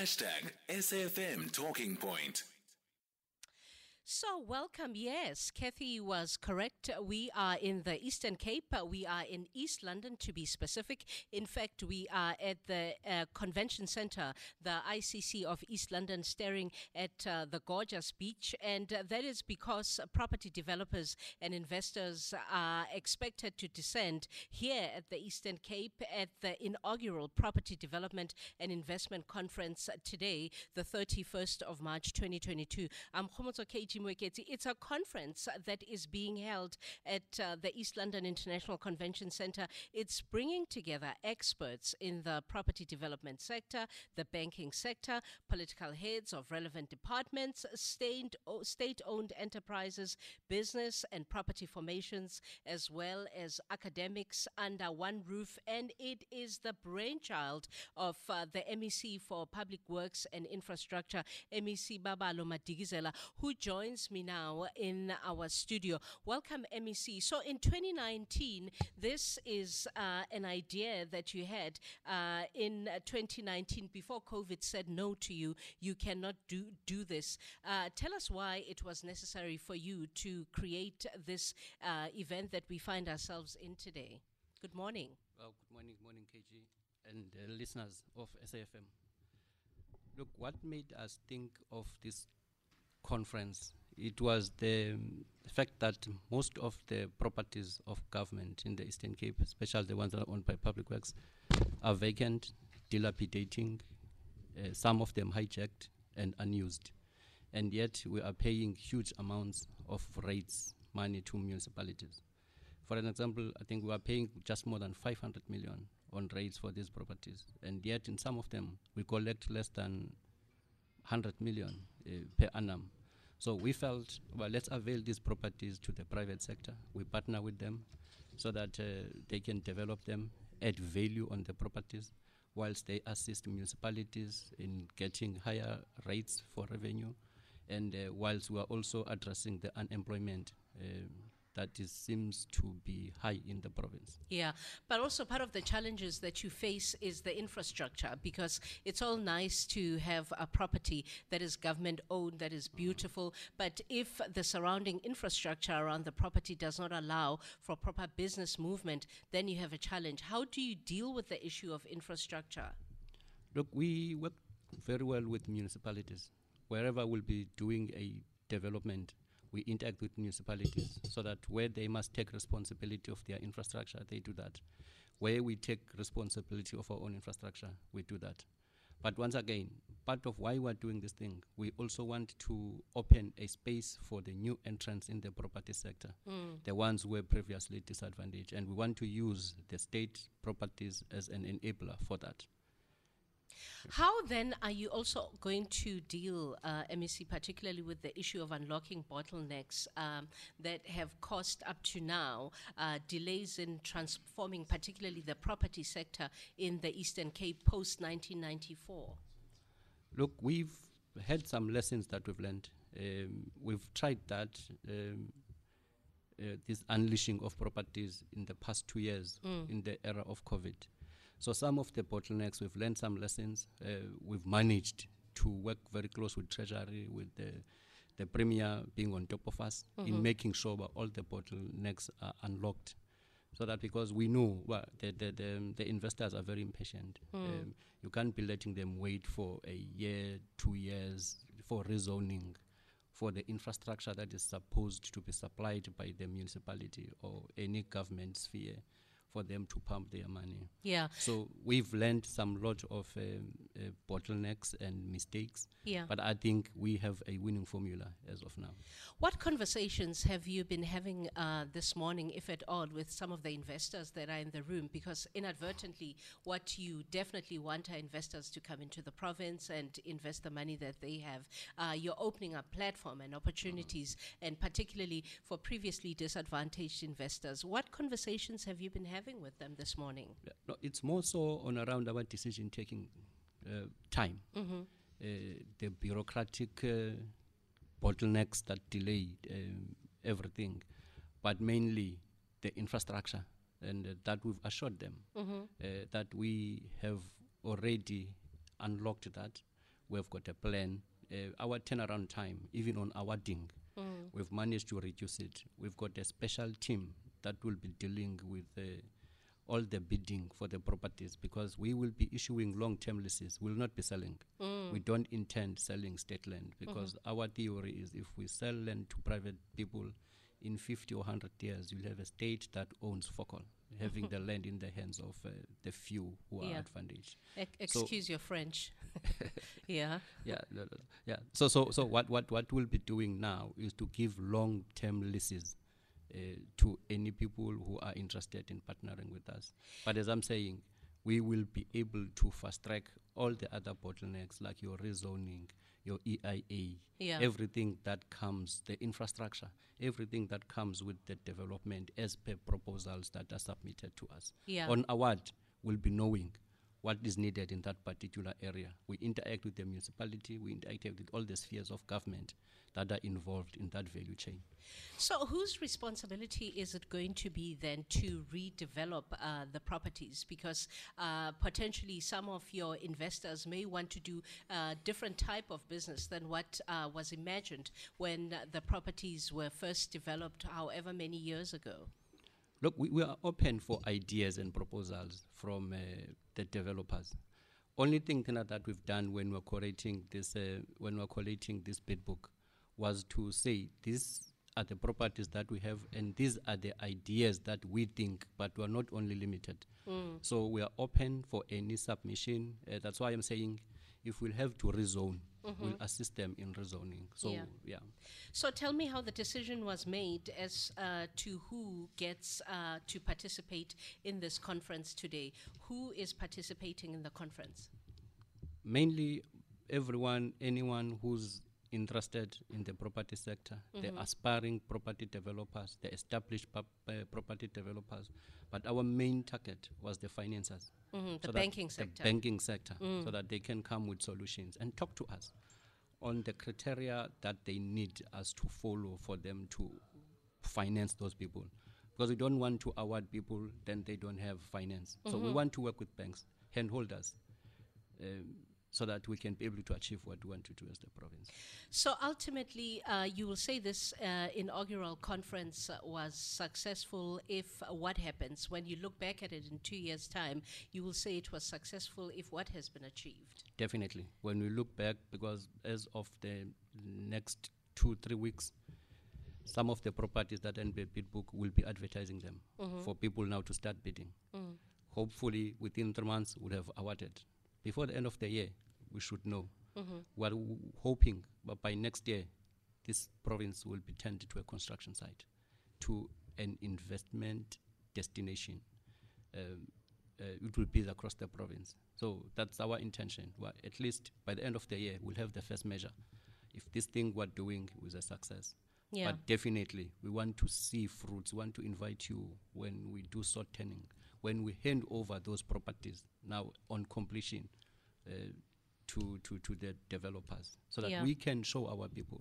Hashtag SAFM Talking Point. So, welcome. Yes, Kathy was correct. We are in the Eastern Cape. We are in East London, to be specific. In fact, we are at the uh, Convention Centre, the ICC of East London, staring at uh, the gorgeous beach. And uh, that is because property developers and investors are expected to descend here at the Eastern Cape at the inaugural Property Development and Investment Conference today, the 31st of March 2022. I'm Khomotso KG Mwekezi. It's a conference that is being held at uh, the East London International Convention Centre. It's bringing together experts in the property development sector, the banking sector, political heads of relevant departments, state owned enterprises, business and property formations, as well as academics under one roof. And it is the brainchild of uh, the MEC for Public Works and Infrastructure, MEC Babalo Madikizela, who joined joins me now in our studio. Welcome, MEC. So, in 2019, this is uh, an idea that you had uh, in 2019 before COVID said no to you. You cannot do, do this. Uh, tell us why it was necessary for you to create this uh, event that we find ourselves in today. Good morning. Well, good morning, morning, KG, and listeners of SAFM. Look, what made us think of this conference, it was the fact that most of the properties of government in the Eastern Cape, especially the ones that are owned by public works, are vacant, dilapidating, uh, some of them hijacked and unused. And yet we are paying huge amounts of rates, money to municipalities. For an example, I think we are paying just more than 500 million on rates for these properties. And yet in some of them, we collect less than 100 million per annum. So we felt, well, let's avail these properties to the private sector. We partner with them so that uh, they can develop them, add value on the properties, whilst they assist municipalities in getting higher rates for revenue, and uh, whilst we are also addressing the unemployment. That is, seems to be high in the province. Yeah, but also part of the challenges that you face is the infrastructure because it's all nice to have a property that is government owned, that is beautiful, mm. but if the surrounding infrastructure around the property does not allow for proper business movement, then you have a challenge. How do you deal with the issue of infrastructure? Look, we work very well with municipalities. Wherever we'll be doing a development, we interact with municipalities so that where they must take responsibility of their infrastructure, they do that. Where we take responsibility of our own infrastructure, we do that. But once again, part of why we're doing this thing, we also want to open a space for the new entrants in the property sector, mm. the ones who were previously disadvantaged. And we want to use the state properties as an enabler for that. How then are you also going to deal, uh, MEC, particularly with the issue of unlocking bottlenecks um, that have caused up to now uh, delays in transforming, particularly the property sector in the Eastern Cape post 1994? Look, we've had some lessons that we've learned. Um, we've tried that. Um, uh, this unleashing of properties in the past two years mm. in the era of COVID. So some of the bottlenecks, we've learned some lessons. Uh, we've managed to work very close with Treasury, with the, the Premier being on top of us mm-hmm. in making sure that all the bottlenecks are unlocked. So that because we know well, the, the, the, the investors are very impatient. Mm. Um, you can't be letting them wait for a year, two years for rezoning for the infrastructure that is supposed to be supplied by the municipality or any government sphere for them to pump their money. Yeah. So we've learned some lot of um, uh, bottlenecks and mistakes. Yeah. But I think we have a winning formula as of now. What conversations have you been having uh, this morning, if at all, with some of the investors that are in the room? Because inadvertently, what you definitely want are investors to come into the province and invest the money that they have. Uh, you're opening up platform and opportunities, mm. and particularly for previously disadvantaged investors. What conversations have you been having? Having with them this morning? No, it's more so on around our decision taking uh, time. Mm-hmm. Uh, the bureaucratic uh, bottlenecks that delay um, everything, but mainly the infrastructure, and uh, that we've assured them mm-hmm. Uh, that we have already unlocked that. We've got a plan. Uh, our turnaround time, even on our ding, we've managed to reduce it. We've got a special team that will be dealing with uh, all the bidding for the properties because we will be issuing long-term leases. We will not be selling. Mm. We don't intend selling state land because mm-hmm. our theory is if we sell land to private people, in 50 or 100 years, you'll have a state that owns Fokol, mm-hmm. having the land in the hands of uh, the few who are Yeah. advantaged. Ex- So- excuse your French. yeah. yeah, no, no, no. yeah. So, so, so what, what, what we'll be doing now is to give long-term leases Uh, to any people who are interested in partnering with us. But as I'm saying, we will be able to fast-track all the other bottlenecks like your rezoning, your EIA, Yeah. everything that comes, the infrastructure, everything that comes with the development as per proposals that are submitted to us. Yeah. On award, we'll be knowing what is needed in that particular area. We interact with the municipality, we interact with all the spheres of government that are involved in that value chain. So, whose responsibility is it going to be then to redevelop uh, the properties? Because uh, potentially some of your investors may want to do a different type of business than what uh, was imagined when uh, the properties were first developed, however many years ago. Look, we, we are open for ideas and proposals from uh, the developers. Only thing that we've done when we're collating this, uh, when we're collating this bid book, was to say these are the properties that we have, and these are the ideas that we think. But we are not only limited. So we are open for any submission. Uh, that's why I'm saying, if we'll have to rezone, we'll assist them in rezoning. So Yeah. yeah. So tell me how the decision was made as uh, to who gets uh, to participate in this conference today. Who is participating in the conference? mainly everyone, anyone who's interested in the property sector, the aspiring property developers, the established pub, uh, property developers. But our main target was the financiers. Mhm, the so that banking the sector. banking sector, so that they can come with solutions and talk to us on the criteria that they need us to follow for them to finance those people. Because we don't want to award people, then they don't have finance. So we want to work with banks, handholders, um, so that we can be able to achieve what we want to do as the province. So ultimately, uh, you will say this uh, inaugural conference uh, was successful if uh, what happens when you look back at it in two years' time, you will say it was successful if what has been achieved. Definitely. When we look back, because as of the next two, three weeks, some of the properties that NB bid book will be advertising them for people now to start bidding. Hopefully, within three months, we'll have awarded. Before the end of the year, we should know. We're w- hoping, but by next year, this province will be turned into a construction site, to an investment destination. Um, uh, it will be across the province. So that's our intention. Well, at least by the end of the year, we'll have the first measure. If this thing we're doing was a success. Yeah. But definitely, we want to see fruits. We want to invite you when we do sod turning, when we hand over those properties now on completion uh, to, to, to the developers so that Yeah. we can show our people.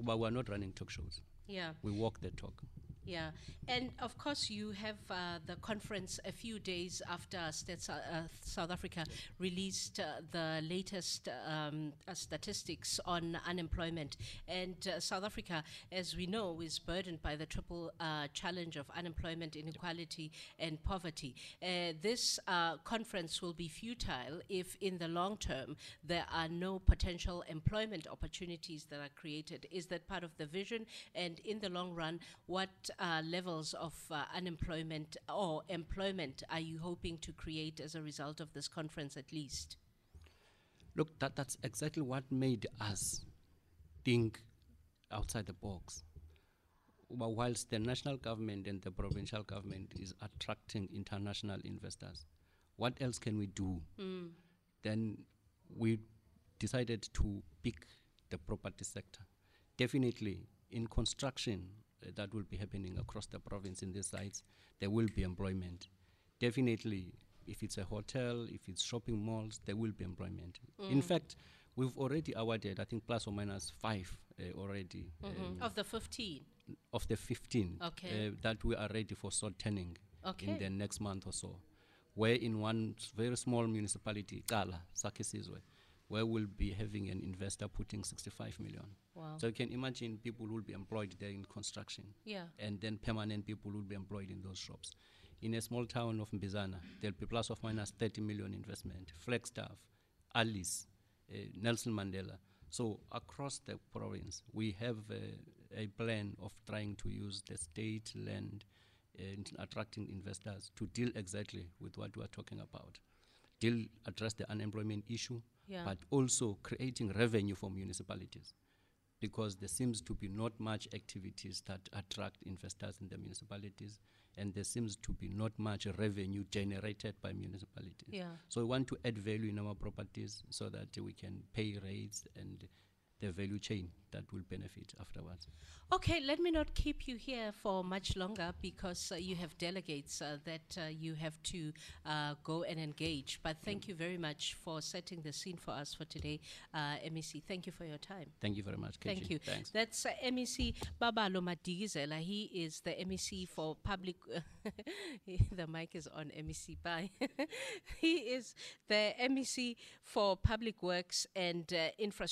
But we're not running talk shows. Yeah. We walk the talk. Yeah, and of course you have uh, the conference a few days after Stat- uh, South Africa released uh, the latest um, uh, statistics on unemployment, and uh, South Africa, as we know, is burdened by the triple uh, challenge of unemployment, inequality, and poverty. Uh, this uh, conference will be futile if, in the long term, there are no potential employment opportunities that are created. Is that part of the vision? And in the long run, what uh, levels of uh, unemployment or employment are you hoping to create as a result of this conference, at least? Look, that, that's exactly what made us think outside the box. But whilst the national government and the provincial government is attracting international investors, what else can we do? Then we decided to pick the property sector. Definitely, in construction, that will be happening across the province in these sites, there will be employment. Definitely, if it's a hotel, if it's shopping malls, there will be employment. In fact, we've already awarded, I think, plus or minus five uh, already um, Of the 15. of the 15 Okay. uh, that we are ready for sod turning Okay. in the next month or so. Where in one very small municipality, Cala, Sakhisizwe, where we'll be having an investor putting 65 million. Wow. So you can imagine people will be employed there in construction, yeah. and then permanent people will be employed in those shops. In a small town of Mbizana, there'll be plus or minus 30 million investment, Flagstaff, Alice, uh, Nelson Mandela. So across the province, we have uh, a plan of trying to use the state land and attracting investors to deal exactly with what we are talking about. Deal, address the unemployment issue, Yeah. but also creating revenue for municipalities because there seems to be not much activities that attract investors in the municipalities and there seems to be not much revenue generated by municipalities. Yeah. So we want to add value in our properties so that we can pay rates and the value chain that will benefit afterwards. Okay, let me not keep you here for much longer because uh, you have delegates uh, that uh, you have to uh, go and engage. But thank you very much for setting the scene for us for today, uh, MEC. Thank you for your time. Thank you very much. Thank you. Thanks. That's uh, MEC Babalo Madikizela. He is the MEC for public. the mic is on MEC. Bye. he is the MEC for public works and uh, infrastructure.